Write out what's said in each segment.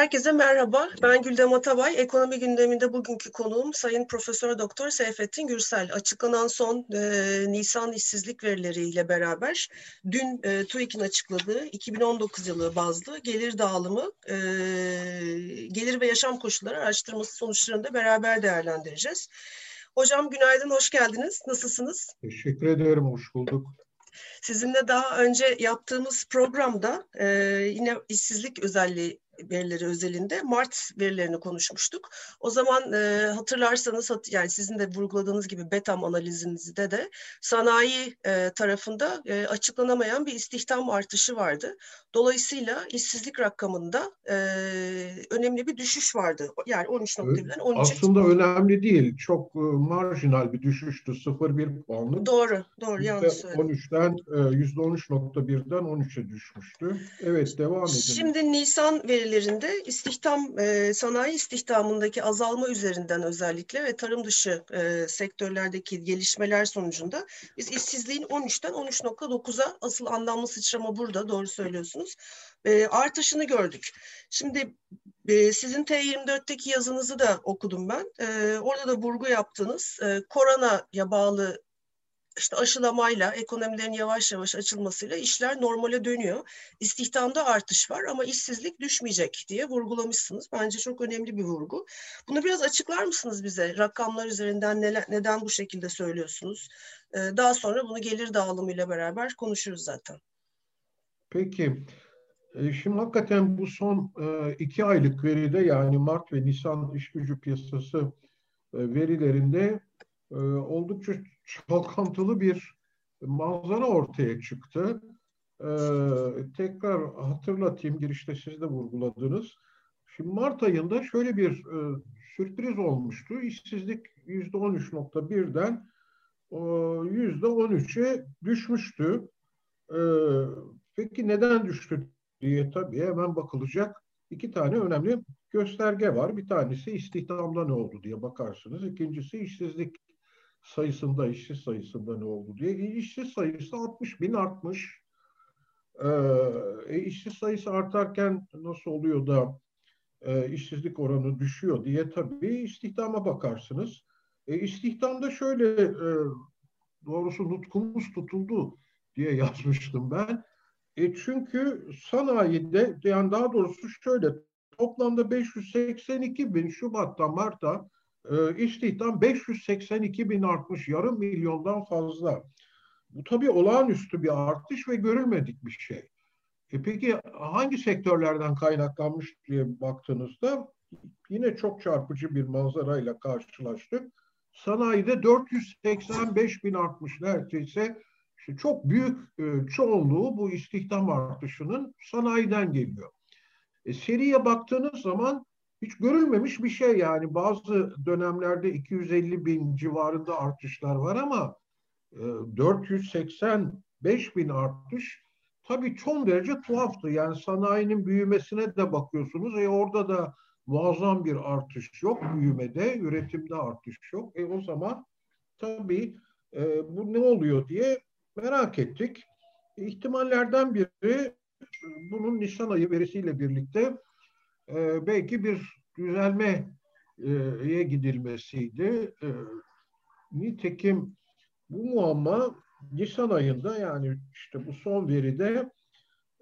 Herkese merhaba. Ben Güldem Atabay. Ekonomi gündeminde bugünkü konuğum Sayın Profesör Doktor Seyfettin Gürsel. Açıklanan son e, Nisan işsizlik verileriyle beraber dün e, TÜİK'in açıkladığı 2019 yılı bazlı gelir dağılımı, e, gelir ve yaşam koşulları araştırması sonuçlarını da beraber değerlendireceğiz. Hocam günaydın, hoş geldiniz. Nasılsınız? Teşekkür ederim, hoş bulduk. Sizinle daha önce yaptığımız programda e, yine işsizlik özelliği verileri özelinde Mart verilerini konuşmuştuk. O zaman e, hatırlarsanız yani sizin de vurguladığınız gibi BETAM analizinizde de sanayi e, tarafında e, açıklanamayan bir istihdam artışı vardı. Dolayısıyla işsizlik rakamında e, önemli bir düşüş vardı. Yani 13.1'den 13'e Aslında önemli değil. Çok e, marjinal bir düşüştü. 0,1 puanlık. Doğru, doğru. Yanlış söyledim. 13'ten e, %13.1'den 13'e düşmüştü. Evet, devam edelim. Şimdi Nisan verilerinde istihdam, e, sanayi istihdamındaki azalma üzerinden özellikle ve tarım dışı e, sektörlerdeki gelişmeler sonucunda biz işsizliğin 13'ten 13.9'a asıl anlamlı sıçrama burada, doğru söylüyorsunuz. E, artışını gördük. Şimdi e, sizin T24'teki yazınızı da okudum ben. E, orada da vurgu yaptınız. E, koronaya bağlı işte aşılamayla, ekonomilerin yavaş yavaş açılmasıyla işler normale dönüyor. İstihdamda artış var ama işsizlik düşmeyecek diye vurgulamışsınız. Bence çok önemli bir vurgu. Bunu biraz açıklar mısınız bize? Rakamlar üzerinden neler, neden bu şekilde söylüyorsunuz? Ee, daha sonra bunu gelir dağılımıyla beraber konuşuruz zaten. Peki. E, şimdi hakikaten bu son e, iki aylık veride yani Mart ve Nisan iş gücü piyasası e, verilerinde oldukça çalkantılı bir manzara ortaya çıktı. Tekrar hatırlatayım, girişte siz de vurguladınız. Şimdi Mart ayında şöyle bir sürpriz olmuştu. İşsizlik %13.1'den %13'e düşmüştü. Peki neden düştü diye tabii hemen bakılacak iki tane önemli gösterge var. Bir tanesi istihdamda ne oldu diye bakarsınız. İkincisi işsizlik sayısında, işsiz sayısında ne oldu diye. E, işsiz sayısı 60 bin artmış. Ee, işsiz sayısı artarken nasıl oluyor da e, işsizlik oranı düşüyor diye tabii istihdama bakarsınız. E, istihdamda şöyle e, doğrusu nutkumuz tutuldu diye yazmıştım ben. E çünkü sanayide yani daha doğrusu şöyle toplamda 582 bin Şubat'ta Mart'ta e, istihdam 582 bin artmış yarım milyondan fazla. Bu tabii olağanüstü bir artış ve görülmedik bir şey. E peki hangi sektörlerden kaynaklanmış diye baktığınızda yine çok çarpıcı bir manzarayla karşılaştık. Sanayide 485 bin artmış neredeyse işte çok büyük e, çoğunluğu bu istihdam artışının sanayiden geliyor. E, seriye baktığınız zaman hiç görülmemiş bir şey yani bazı dönemlerde 250 bin civarında artışlar var ama e, 485 bin artış tabii çok derece tuhaftı. Yani sanayinin büyümesine de bakıyorsunuz. E orada da muazzam bir artış yok büyümede, üretimde artış yok. E o zaman tabii e, bu ne oluyor diye merak ettik. İhtimallerden biri bunun Nisan ayı verisiyle birlikte e, belki bir düzelmeye gidilmesiydi. E, nitekim bu muamma Nisan ayında yani işte bu son veride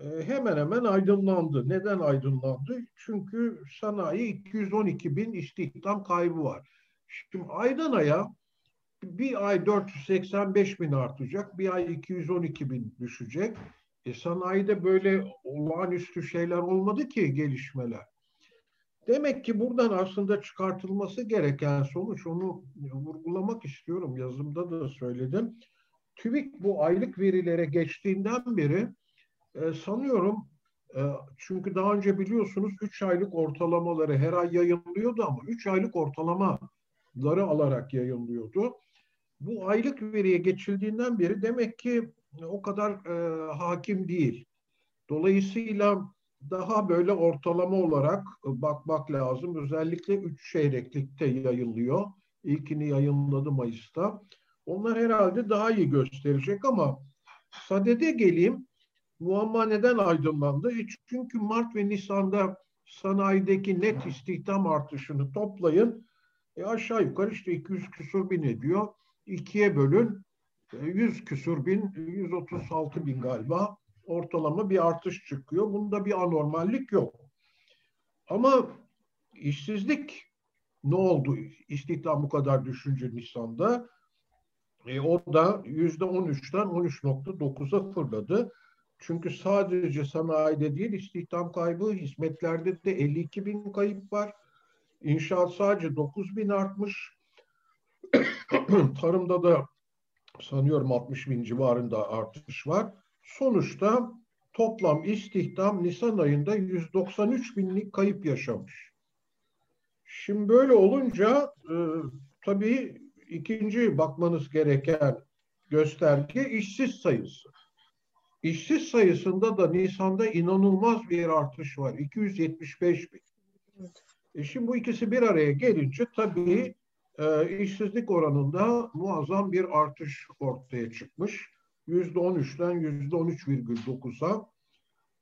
e, hemen hemen aydınlandı. Neden aydınlandı? Çünkü sanayi 212 bin istihdam kaybı var. Şimdi aydan aya bir ay 485 bin artacak, bir ay 212 bin düşecek. E, sanayide böyle olağanüstü şeyler olmadı ki gelişmeler. Demek ki buradan aslında çıkartılması gereken sonuç, onu vurgulamak istiyorum, yazımda da söyledim. TÜİK bu aylık verilere geçtiğinden beri e, sanıyorum, e, çünkü daha önce biliyorsunuz 3 aylık ortalamaları her ay yayınlıyordu ama 3 aylık ortalamaları alarak yayınlıyordu bu aylık veriye geçildiğinden beri demek ki o kadar e, hakim değil. Dolayısıyla daha böyle ortalama olarak bakmak lazım. Özellikle üç çeyreklikte yayılıyor. İlkini yayınladı Mayıs'ta. Onlar herhalde daha iyi gösterecek ama sadede geleyim. Muamma neden aydınlandı? E çünkü Mart ve Nisan'da sanayideki net istihdam artışını toplayın. E aşağı yukarı işte 200 küsur bin ediyor. İkiye bölün. 100 e, küsur bin, 136 bin galiba ortalama bir artış çıkıyor. Bunda bir anormallik yok. Ama işsizlik ne oldu? İstihdam bu kadar düşünce Nisan'da. E, o da yüzde 13'ten 13.9'a fırladı. Çünkü sadece sanayide değil istihdam kaybı, hizmetlerde de 52 bin kayıp var. İnşaat sadece 9 bin artmış. Tarımda da sanıyorum 60 bin civarında artış var. Sonuçta toplam istihdam Nisan ayında 193 binlik kayıp yaşamış. Şimdi böyle olunca e, tabii ikinci bakmanız gereken gösterge işsiz sayısı. İşsiz sayısında da Nisan'da inanılmaz bir artış var. 275 bin. E şimdi bu ikisi bir araya gelince tabii e, işsizlik oranında muazzam bir artış ortaya çıkmış. %13'ten %13,9'a.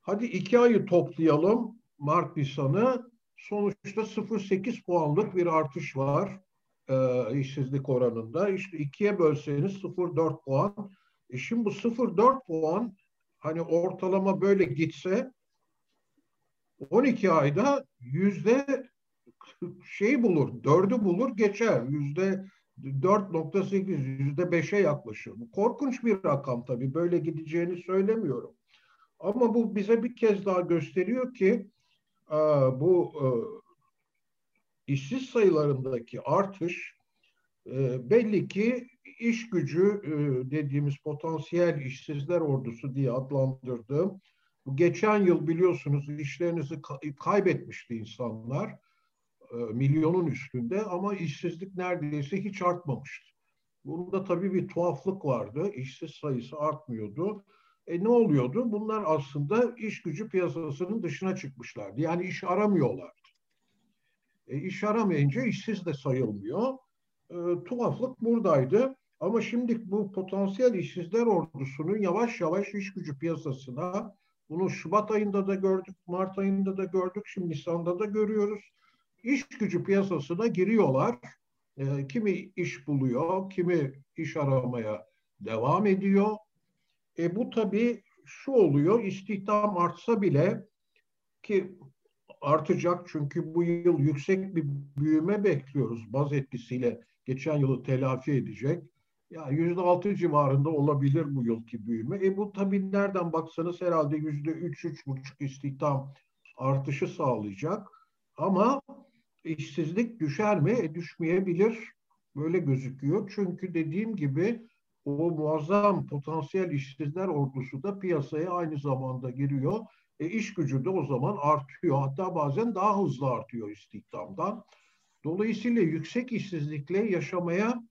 Hadi iki ayı toplayalım Mart Nisan'ı. Sonuçta 0,8 puanlık bir artış var e, işsizlik oranında. İşte ikiye bölseniz 0,4 puan. E şimdi bu 0,4 puan hani ortalama böyle gitse 12 ayda yüzde şey bulur, dördü bulur geçer. Yüzde 4.8, yüzde 5'e yaklaşıyor. Korkunç bir rakam tabii. Böyle gideceğini söylemiyorum. Ama bu bize bir kez daha gösteriyor ki e, bu e, işsiz sayılarındaki artış e, belli ki iş gücü dediğimiz potansiyel işsizler ordusu diye adlandırdığım geçen yıl biliyorsunuz işlerinizi kaybetmişti insanlar milyonun üstünde ama işsizlik neredeyse hiç artmamıştı. Bunda tabii bir tuhaflık vardı. İşsiz sayısı artmıyordu. E ne oluyordu? Bunlar aslında iş gücü piyasasının dışına çıkmışlardı. Yani iş aramıyorlardı. E, iş aramayınca işsiz de sayılmıyor. E, tuhaflık buradaydı. Ama şimdi bu potansiyel işsizler ordusunun yavaş yavaş iş gücü piyasasına bunu Şubat ayında da gördük, Mart ayında da gördük, şimdi Nisan'da da görüyoruz iş gücü piyasasına giriyorlar. E, kimi iş buluyor, kimi iş aramaya devam ediyor. E, bu tabii şu oluyor, istihdam artsa bile ki artacak çünkü bu yıl yüksek bir büyüme bekliyoruz. Baz etkisiyle geçen yılı telafi edecek. Ya yüzde altı civarında olabilir bu yılki büyüme. E bu tabii nereden baksanız herhalde yüzde üç, üç buçuk istihdam artışı sağlayacak. Ama işsizlik düşer mi? E, düşmeyebilir. Böyle gözüküyor. Çünkü dediğim gibi o muazzam potansiyel işsizler ordusu da piyasaya aynı zamanda giriyor. E, iş gücü de o zaman artıyor. Hatta bazen daha hızlı artıyor istihdamdan. Dolayısıyla yüksek işsizlikle yaşamaya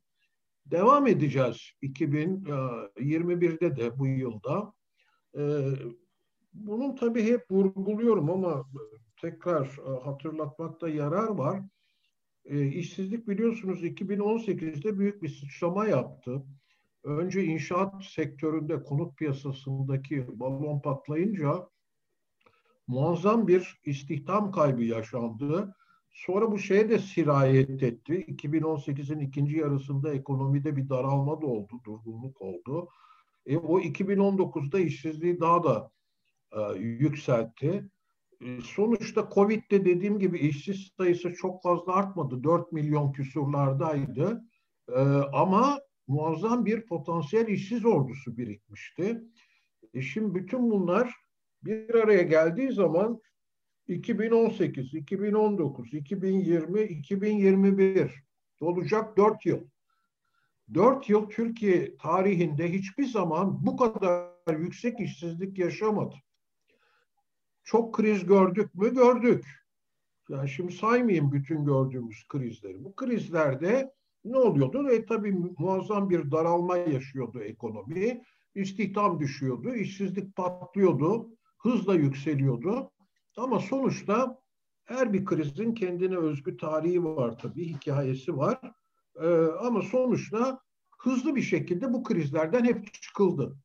devam edeceğiz 2021'de e, de bu yılda. E, bunun tabii hep vurguluyorum ama tekrar e, hatırlatmakta yarar var. E, işsizlik biliyorsunuz 2018'de büyük bir sıçrama yaptı. Önce inşaat sektöründe konut piyasasındaki balon patlayınca muazzam bir istihdam kaybı yaşandı. Sonra bu şeye de sirayet etti. 2018'in ikinci yarısında ekonomide bir daralma da oldu, durgunluk oldu. E, o 2019'da işsizliği daha da e, yükseltti. Sonuçta Covid'de dediğim gibi işsiz sayısı çok fazla artmadı. 4 milyon küsurlardaydı. E, ama muazzam bir potansiyel işsiz ordusu birikmişti. E şimdi bütün bunlar bir araya geldiği zaman 2018, 2019, 2020, 2021 olacak 4 yıl. 4 yıl Türkiye tarihinde hiçbir zaman bu kadar yüksek işsizlik yaşamadı. Çok kriz gördük mü? Gördük. Yani şimdi saymayayım bütün gördüğümüz krizleri. Bu krizlerde ne oluyordu? E tabii muazzam bir daralma yaşıyordu ekonomi. İstihdam düşüyordu, işsizlik patlıyordu, hızla yükseliyordu. Ama sonuçta her bir krizin kendine özgü tarihi var tabii, hikayesi var. Ee, ama sonuçta hızlı bir şekilde bu krizlerden hep çıkıldı.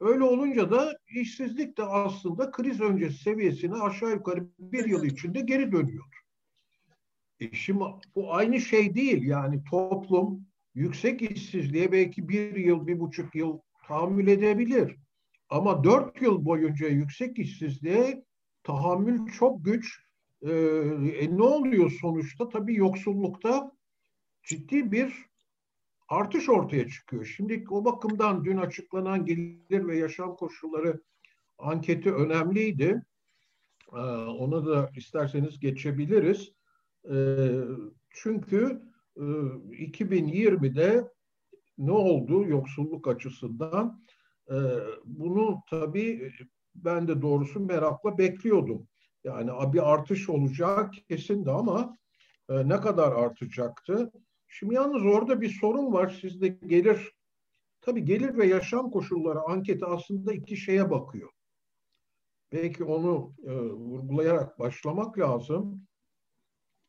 Öyle olunca da işsizlik de aslında kriz öncesi seviyesine aşağı yukarı bir yıl içinde geri dönüyor. E şimdi bu aynı şey değil yani toplum yüksek işsizliğe belki bir yıl, bir buçuk yıl tahammül edebilir. Ama dört yıl boyunca yüksek işsizliğe tahammül çok güç. Ee, e, ne oluyor sonuçta? Tabii yoksullukta ciddi bir artış ortaya çıkıyor. Şimdi o bakımdan dün açıklanan gelir ve yaşam koşulları anketi önemliydi. Ee, ona da isterseniz geçebiliriz. Ee, çünkü e, 2020'de ne oldu yoksulluk açısından? Ee, bunu tabii ben de doğrusu merakla bekliyordum. Yani bir artış olacak kesindi ama e, ne kadar artacaktı? Şimdi yalnız orada bir sorun var. Sizde gelir, tabii gelir ve yaşam koşulları anketi aslında iki şeye bakıyor. Belki onu e, vurgulayarak başlamak lazım.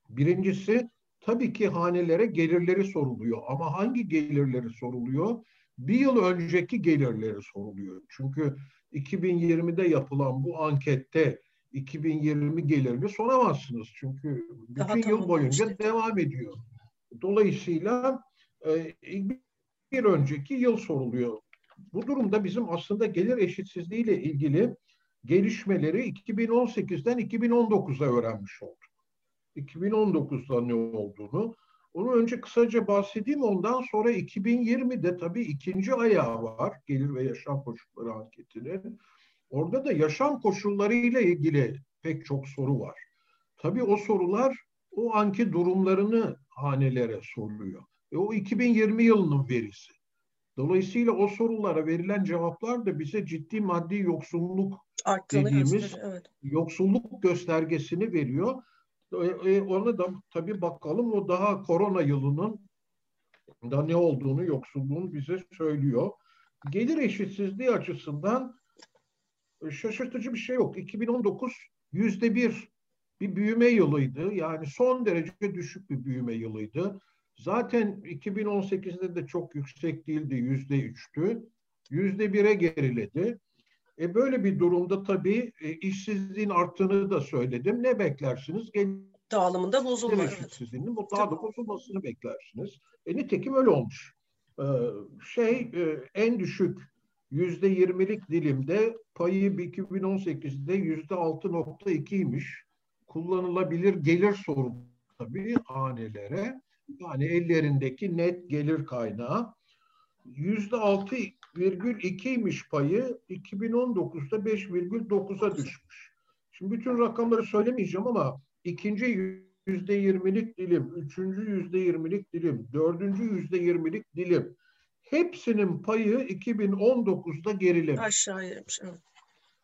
Birincisi tabii ki hanelere gelirleri soruluyor. Ama hangi gelirleri soruluyor? Bir yıl önceki gelirleri soruluyor. Çünkü 2020'de yapılan bu ankette 2020 gelirini soramazsınız. Çünkü bütün yıl boyunca devam ediyor. Dolayısıyla e, bir önceki yıl soruluyor. Bu durumda bizim aslında gelir eşitsizliği ile ilgili gelişmeleri 2018'den 2019'a öğrenmiş olduk. 2019'da ne olduğunu. Onu önce kısaca bahsedeyim. Ondan sonra 2020'de tabii ikinci ayağı var. Gelir ve yaşam koşulları anketinin. Orada da yaşam koşulları ile ilgili pek çok soru var. Tabii o sorular o anki durumlarını hanelere soruyor. E o 2020 yılının verisi. Dolayısıyla o sorulara verilen cevaplar da bize ciddi maddi yoksulluk Arttığını dediğimiz evet. yoksulluk göstergesini veriyor. E, e, ona da tabii bakalım o daha korona yılının da ne olduğunu yoksulluğun bize söylüyor. Gelir eşitsizliği açısından şaşırtıcı bir şey yok. 2019 yüzde bir bir büyüme yılıydı. Yani son derece düşük bir büyüme yılıydı. Zaten 2018'de de çok yüksek değildi, yüzde üçtü. Yüzde bire geriledi. E böyle bir durumda tabii e, işsizliğin arttığını da söyledim. Ne beklersiniz? Gel Dağılımında bozulma. İşsizliğinin bu daha da bozulmasını beklersiniz. E, nitekim öyle olmuş. Ee, şey e, en düşük yüzde yirmilik dilimde payı 2018'de yüzde 6.2'ymiş. Kullanılabilir gelir soru tabii hanelere. Yani ellerindeki net gelir kaynağı. Yüzde 6,2'ymiş payı 2019'da 5,9'a düşmüş. Şimdi bütün rakamları söylemeyeceğim ama ikinci yüzde yirmilik dilim, üçüncü yüzde yirmilik dilim, dördüncü yüzde yirmilik dilim hepsinin payı 2019'da gerilemiş. Aşağıya evet.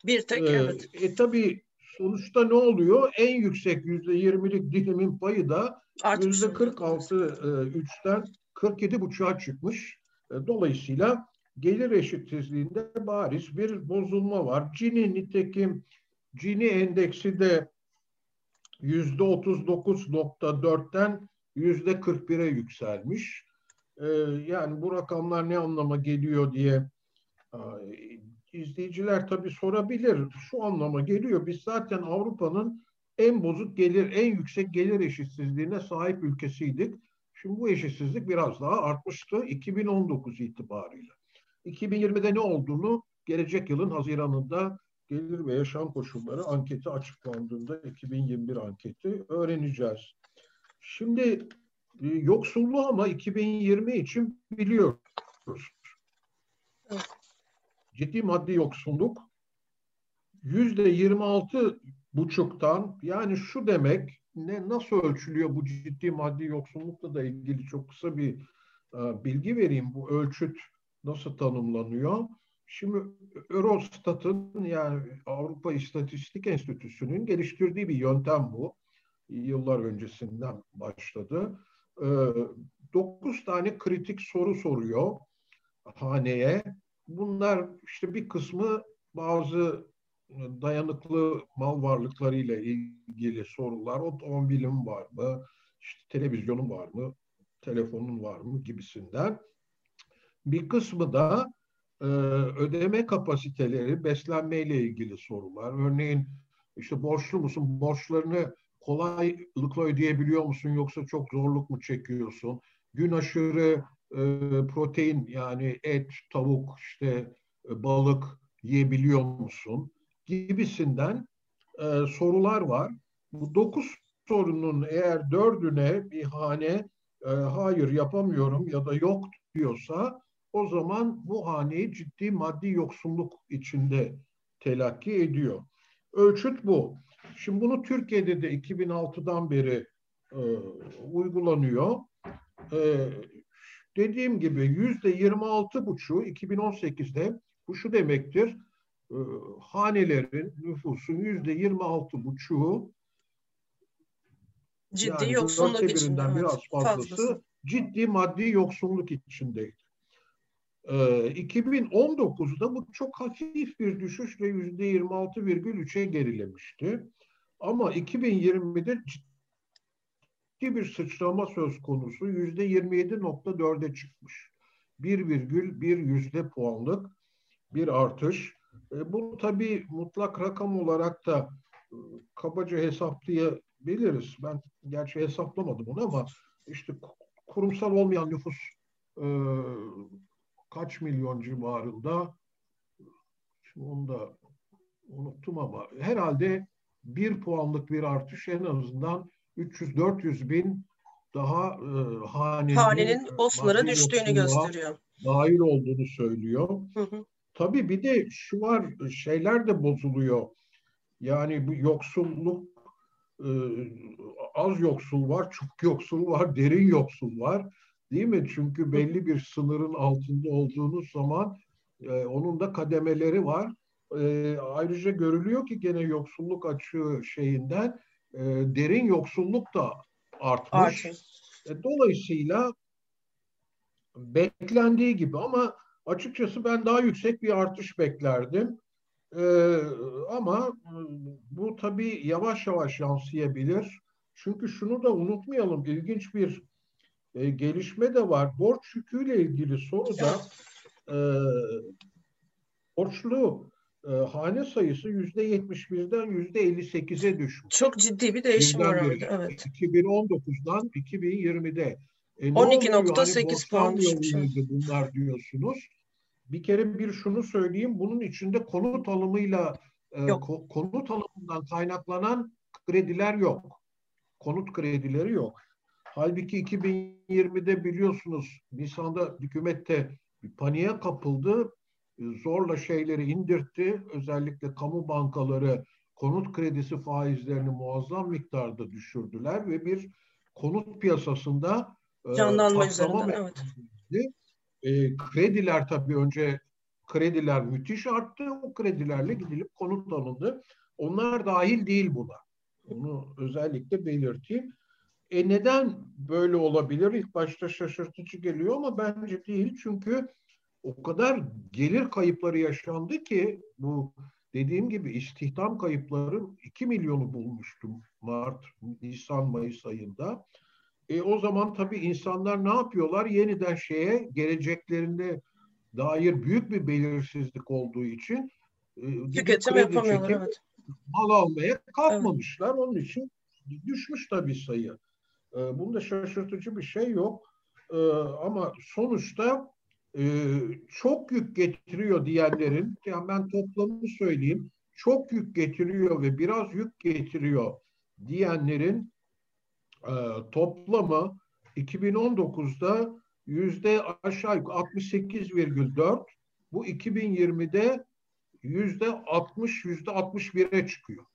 Bir tek ee, evet. E tabii sonuçta ne oluyor? En yüksek yüzde yirmilik dilimin payı da yüzde 46 e, üçten 47 buçuğa çıkmış. E, dolayısıyla gelir eşitsizliğinde bariz bir bozulma var. Cini nitekim Cini endeksi de yüzde 39.4'ten yüzde 41'e yükselmiş. Ee, yani bu rakamlar ne anlama geliyor diye izleyiciler tabii sorabilir. Şu anlama geliyor. Biz zaten Avrupa'nın en bozuk gelir, en yüksek gelir eşitsizliğine sahip ülkesiydik. Şimdi bu eşitsizlik biraz daha artmıştı 2019 itibarıyla. 2020'de ne olduğunu gelecek yılın Haziran'ında gelir ve yaşam koşulları anketi açıklandığında 2021 anketi öğreneceğiz. Şimdi e, yoksulluğu ama 2020 için biliyoruz. Ciddi maddi yoksulluk yüzde 26 buçuktan yani şu demek ne nasıl ölçülüyor bu ciddi maddi yoksullukla da ilgili çok kısa bir e, bilgi vereyim. Bu ölçüt nasıl tanımlanıyor? Şimdi Eurostat'ın yani Avrupa İstatistik Enstitüsü'nün geliştirdiği bir yöntem bu. Yıllar öncesinden başladı. Ee, dokuz tane kritik soru soruyor haneye. Bunlar işte bir kısmı bazı dayanıklı mal varlıklarıyla ilgili sorular. Otomobilim var mı? İşte televizyonun var mı? Telefonun var mı? Gibisinden. Bir kısmı da e, ödeme kapasiteleri, beslenmeyle ilgili sorular. Örneğin işte borçlu musun? Borçlarını kolaylıkla ödeyebiliyor musun yoksa çok zorluk mu çekiyorsun? Gün aşırı e, protein yani et, tavuk, işte e, balık yiyebiliyor musun? Gibisinden e, sorular var. Bu dokuz sorunun eğer dördüne bir hane hayır yapamıyorum ya da yok diyorsa o zaman bu haneyi ciddi maddi yoksulluk içinde telakki ediyor. Ölçüt bu. Şimdi bunu Türkiye'de de 2006'dan beri e, uygulanıyor. E, dediğim gibi yüzde 26 buçu 2018'de bu şu demektir. E, hanelerin nüfusun yüzde 26 buçuğu ciddi yani yoksulluk içinde. Biraz fazlası, fazlası ciddi maddi yoksulluk içindeydi. 2019'da ee, bu çok hafif bir düşüşle yüzde 26,3'e gerilemişti. Ama 2020'de ciddi bir sıçrama söz konusu yüzde 27,4'e çıkmış. 1,1 yüzde puanlık bir artış. E, bu tabii mutlak rakam olarak da e, kabaca hesaplayabiliriz. Ben gerçi hesaplamadım onu ama işte kurumsal olmayan nüfus e, kaç milyon civarında şimdi onu da unuttum ama herhalde bir puanlık bir artış en azından 300-400 bin daha e, hanenin, hanenin oflara düştüğünü gösteriyor. Dahil olduğunu söylüyor. Hı hı. Tabii bir de şu var şeyler de bozuluyor. Yani bu yoksulluk e, az yoksul var, çok yoksul var, derin yoksul var. Değil mi? Çünkü belli bir sınırın altında olduğunuz zaman e, onun da kademeleri var. E, ayrıca görülüyor ki gene yoksulluk açığı şeyinden e, derin yoksulluk da artmış. E, dolayısıyla beklendiği gibi ama açıkçası ben daha yüksek bir artış beklerdim. Ee, ama bu tabii yavaş yavaş yansıyabilir. Çünkü şunu da unutmayalım, ilginç bir e, gelişme de var. Borç yüküyle ilgili soruda e, borçlu e, hane sayısı yüzde yetmiş birden yüzde elli sekize düşmüş. Çok ciddi bir değişim var orada. Evet. 2019'dan 2020'de. E, 12.8 hani puan düşmüş. Bunlar diyorsunuz. Bir kere bir şunu söyleyeyim. Bunun içinde konut alımıyla e, yok. konut alımından kaynaklanan krediler yok. Konut kredileri yok. Halbuki 2020'de biliyorsunuz Nisan'da hükümette bir paniğe kapıldı. Zorla şeyleri indirtti. Özellikle kamu bankaları konut kredisi faizlerini muazzam miktarda düşürdüler ve bir konut piyasasında e, canlanma üzerinden evet. E, krediler tabii önce krediler müthiş arttı. O kredilerle gidilip konut alındı. Onlar dahil değil buna. Onu özellikle belirteyim. E neden böyle olabilir? İlk başta şaşırtıcı geliyor ama bence değil. Çünkü o kadar gelir kayıpları yaşandı ki bu dediğim gibi istihdam kayıpları 2 milyonu bulmuştum Mart, Nisan, Mayıs ayında. E, o zaman tabii insanlar ne yapıyorlar? Yeniden şeye geleceklerinde dair büyük bir belirsizlik olduğu için e, tüketim yapamıyorlar. Evet. Mal almaya kalkmamışlar. Evet. Onun için düşmüş tabii sayı. E, bunda şaşırtıcı bir şey yok. E, ama sonuçta e, çok yük getiriyor diyenlerin, yani ben toplamını söyleyeyim, çok yük getiriyor ve biraz yük getiriyor diyenlerin e, toplamı 2019'da yüzde aşağı yukarı 68,4 bu 2020'de yüzde 60 yüzde 61'e çıkıyor.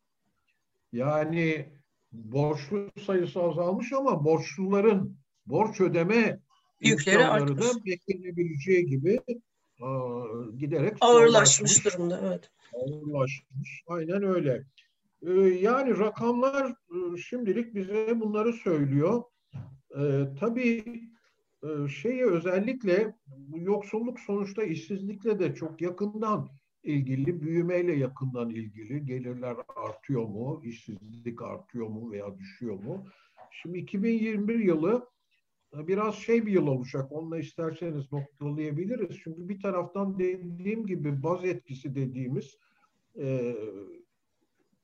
Yani borçlu sayısı azalmış ama borçluların borç ödeme yükleri artmış. da beklenebileceği gibi e, giderek ağırlaşmış durumda. Evet. Ağırlaşmış. Aynen öyle. E, yani rakamlar e, şimdilik bize bunları söylüyor. E, tabii e, şeyi özellikle yoksulluk sonuçta işsizlikle de çok yakından ilgili büyümeyle yakından ilgili. Gelirler artıyor mu, işsizlik artıyor mu veya düşüyor mu? Şimdi 2021 yılı biraz şey bir yıl olacak. Onunla isterseniz noktalayabiliriz. Çünkü bir taraftan dediğim gibi baz etkisi dediğimiz e,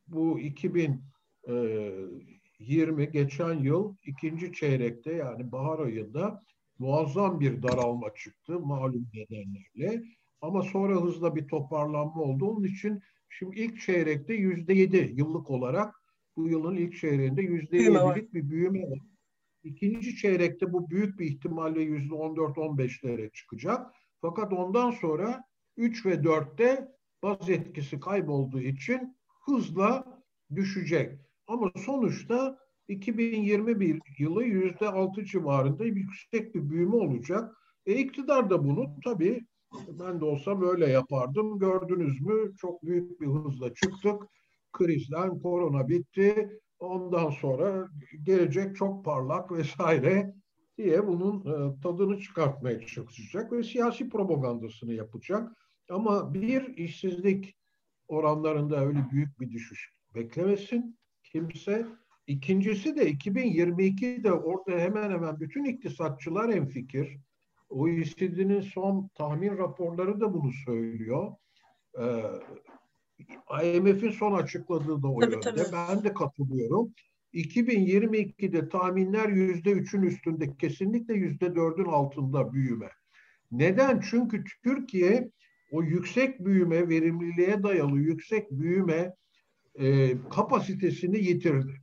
bu 2020 geçen yıl ikinci çeyrekte yani bahar ayında muazzam bir daralma çıktı malum nedenlerle. Ama sonra hızla bir toparlanma oldu. Onun için şimdi ilk çeyrekte yüzde yedi yıllık olarak bu yılın ilk çeyreğinde yüzde yedilik bir büyüme var. İkinci çeyrekte bu büyük bir ihtimalle yüzde on dört on beşlere çıkacak. Fakat ondan sonra üç ve dörtte baz etkisi kaybolduğu için hızla düşecek. Ama sonuçta 2021 yılı yüzde altı civarında yüksek bir büyüme olacak. E iktidar da bunu tabii ben de olsam öyle yapardım. Gördünüz mü çok büyük bir hızla çıktık. Krizden korona bitti. Ondan sonra gelecek çok parlak vesaire diye bunun e, tadını çıkartmaya çalışacak ve siyasi propagandasını yapacak. Ama bir işsizlik oranlarında öyle büyük bir düşüş beklemesin kimse. İkincisi de 2022'de orada hemen hemen bütün iktisatçılar en fikir. OECD'nin son tahmin raporları da bunu söylüyor. Ee, IMF'in son açıkladığı da o tabii, yönde. Tabii. Ben de katılıyorum. 2022'de tahminler yüzde üçün üstünde, kesinlikle yüzde dördün altında büyüme. Neden? Çünkü Türkiye o yüksek büyüme, verimliliğe dayalı yüksek büyüme e, kapasitesini yitirdi.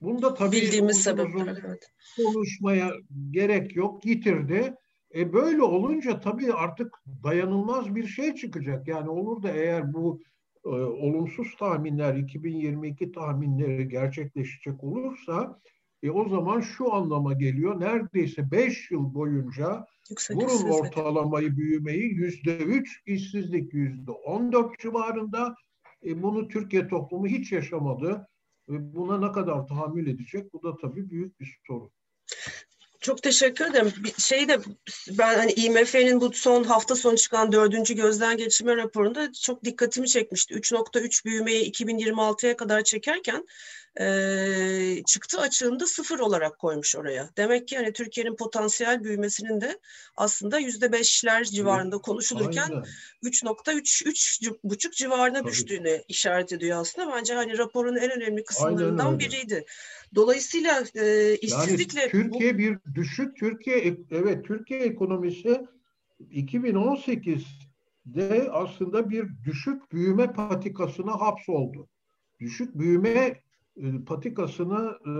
Bunda tabii bildiğimiz sebepler evet. konuşmaya gerek yok. Yitirdi. E böyle olunca tabii artık dayanılmaz bir şey çıkacak. Yani olur da eğer bu e, olumsuz tahminler 2022 tahminleri gerçekleşecek olursa e, o zaman şu anlama geliyor. Neredeyse 5 yıl boyunca Yüksek vurun ortalamayı büyümeyi yüzde üç, işsizlik yüzde on dört civarında. E, bunu Türkiye toplumu hiç yaşamadı. Ve buna ne kadar tahammül edecek? Bu da tabii büyük bir sorun. Çok teşekkür ederim. Bir şey de ben hani IMF'nin bu son hafta sonu çıkan dördüncü gözden geçirme raporunda çok dikkatimi çekmişti. 3.3 büyümeyi 2026'ya kadar çekerken e, çıktı açığında sıfır olarak koymuş oraya. Demek ki hani Türkiye'nin potansiyel büyümesinin de aslında yüzde beşler civarında konuşulurken 3.3 üç buçuk civarına Tabii. düştüğünü işaret ediyor aslında. Bence hani raporun en önemli kısımlarından biriydi. Dolayısıyla e, işsizlikle yani Türkiye bu... bir düşük Türkiye evet Türkiye ekonomisi 2018'de aslında bir düşük büyüme patikasına hapsoldu. Düşük büyüme e, patikasına e,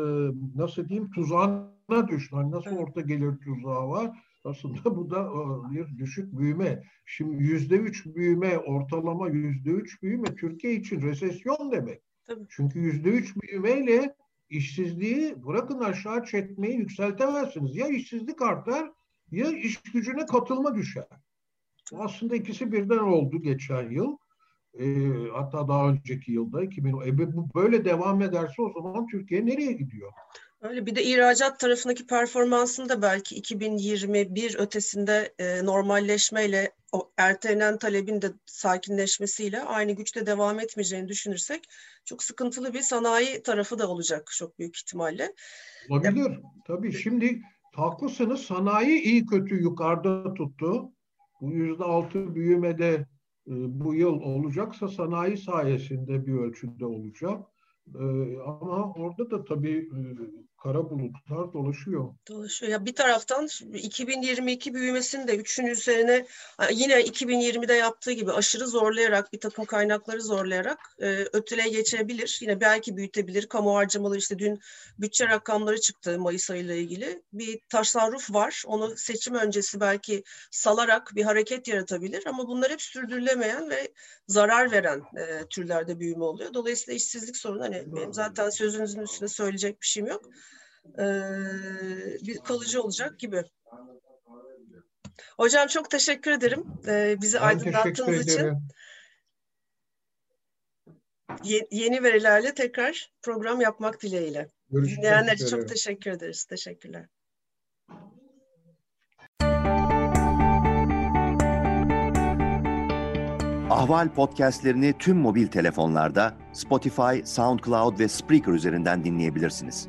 nasıl diyeyim tuzağına düştü. Hani nasıl orta gelir tuzağı var? Aslında bu da e, bir düşük büyüme. Şimdi yüzde üç büyüme, ortalama yüzde üç büyüme Türkiye için resesyon demek. Tabii. Çünkü yüzde üç büyümeyle işsizliği bırakın aşağı çekmeyi yükseltemezsiniz. Ya işsizlik artar ya iş gücüne katılma düşer. Aslında ikisi birden oldu geçen yıl. E, hatta daha önceki yılda 2010. E, bu böyle devam ederse o zaman Türkiye nereye gidiyor? Öyle bir de ihracat tarafındaki performansını da belki 2021 ötesinde e, normalleşmeyle o ertelenen talebin de sakinleşmesiyle aynı güçte devam etmeyeceğini düşünürsek çok sıkıntılı bir sanayi tarafı da olacak çok büyük ihtimalle. Olabilir. Tabii şimdi haklısınız sanayi iyi kötü yukarıda tuttu. Bu yüzde altı büyümede bu yıl olacaksa sanayi sayesinde bir ölçüde olacak. E, ama orada da tabii e, kara bulutlar dolaşıyor. Dolaşıyor. Ya bir taraftan 2022 büyümesini de üçün üzerine yine 2020'de yaptığı gibi aşırı zorlayarak bir takım kaynakları zorlayarak e, ötele geçebilir. Yine belki büyütebilir. Kamu harcamaları işte dün bütçe rakamları çıktı Mayıs ayıyla ilgili. Bir tasarruf var. Onu seçim öncesi belki salarak bir hareket yaratabilir ama bunlar hep sürdürülemeyen ve zarar veren e, türlerde büyüme oluyor. Dolayısıyla işsizlik sorunu hani benim zaten sözünüzün üstüne söyleyecek bir şeyim yok bir kalıcı olacak gibi. Hocam çok teşekkür ederim e, bizi ben aydınlattığınız için. Ye, yeni verilerle tekrar program yapmak dileğiyle. Görüşmek Dinleyenler için çok teşekkür ederiz. Teşekkürler. Ahval podcastlerini tüm mobil telefonlarda Spotify, SoundCloud ve Spreaker üzerinden dinleyebilirsiniz.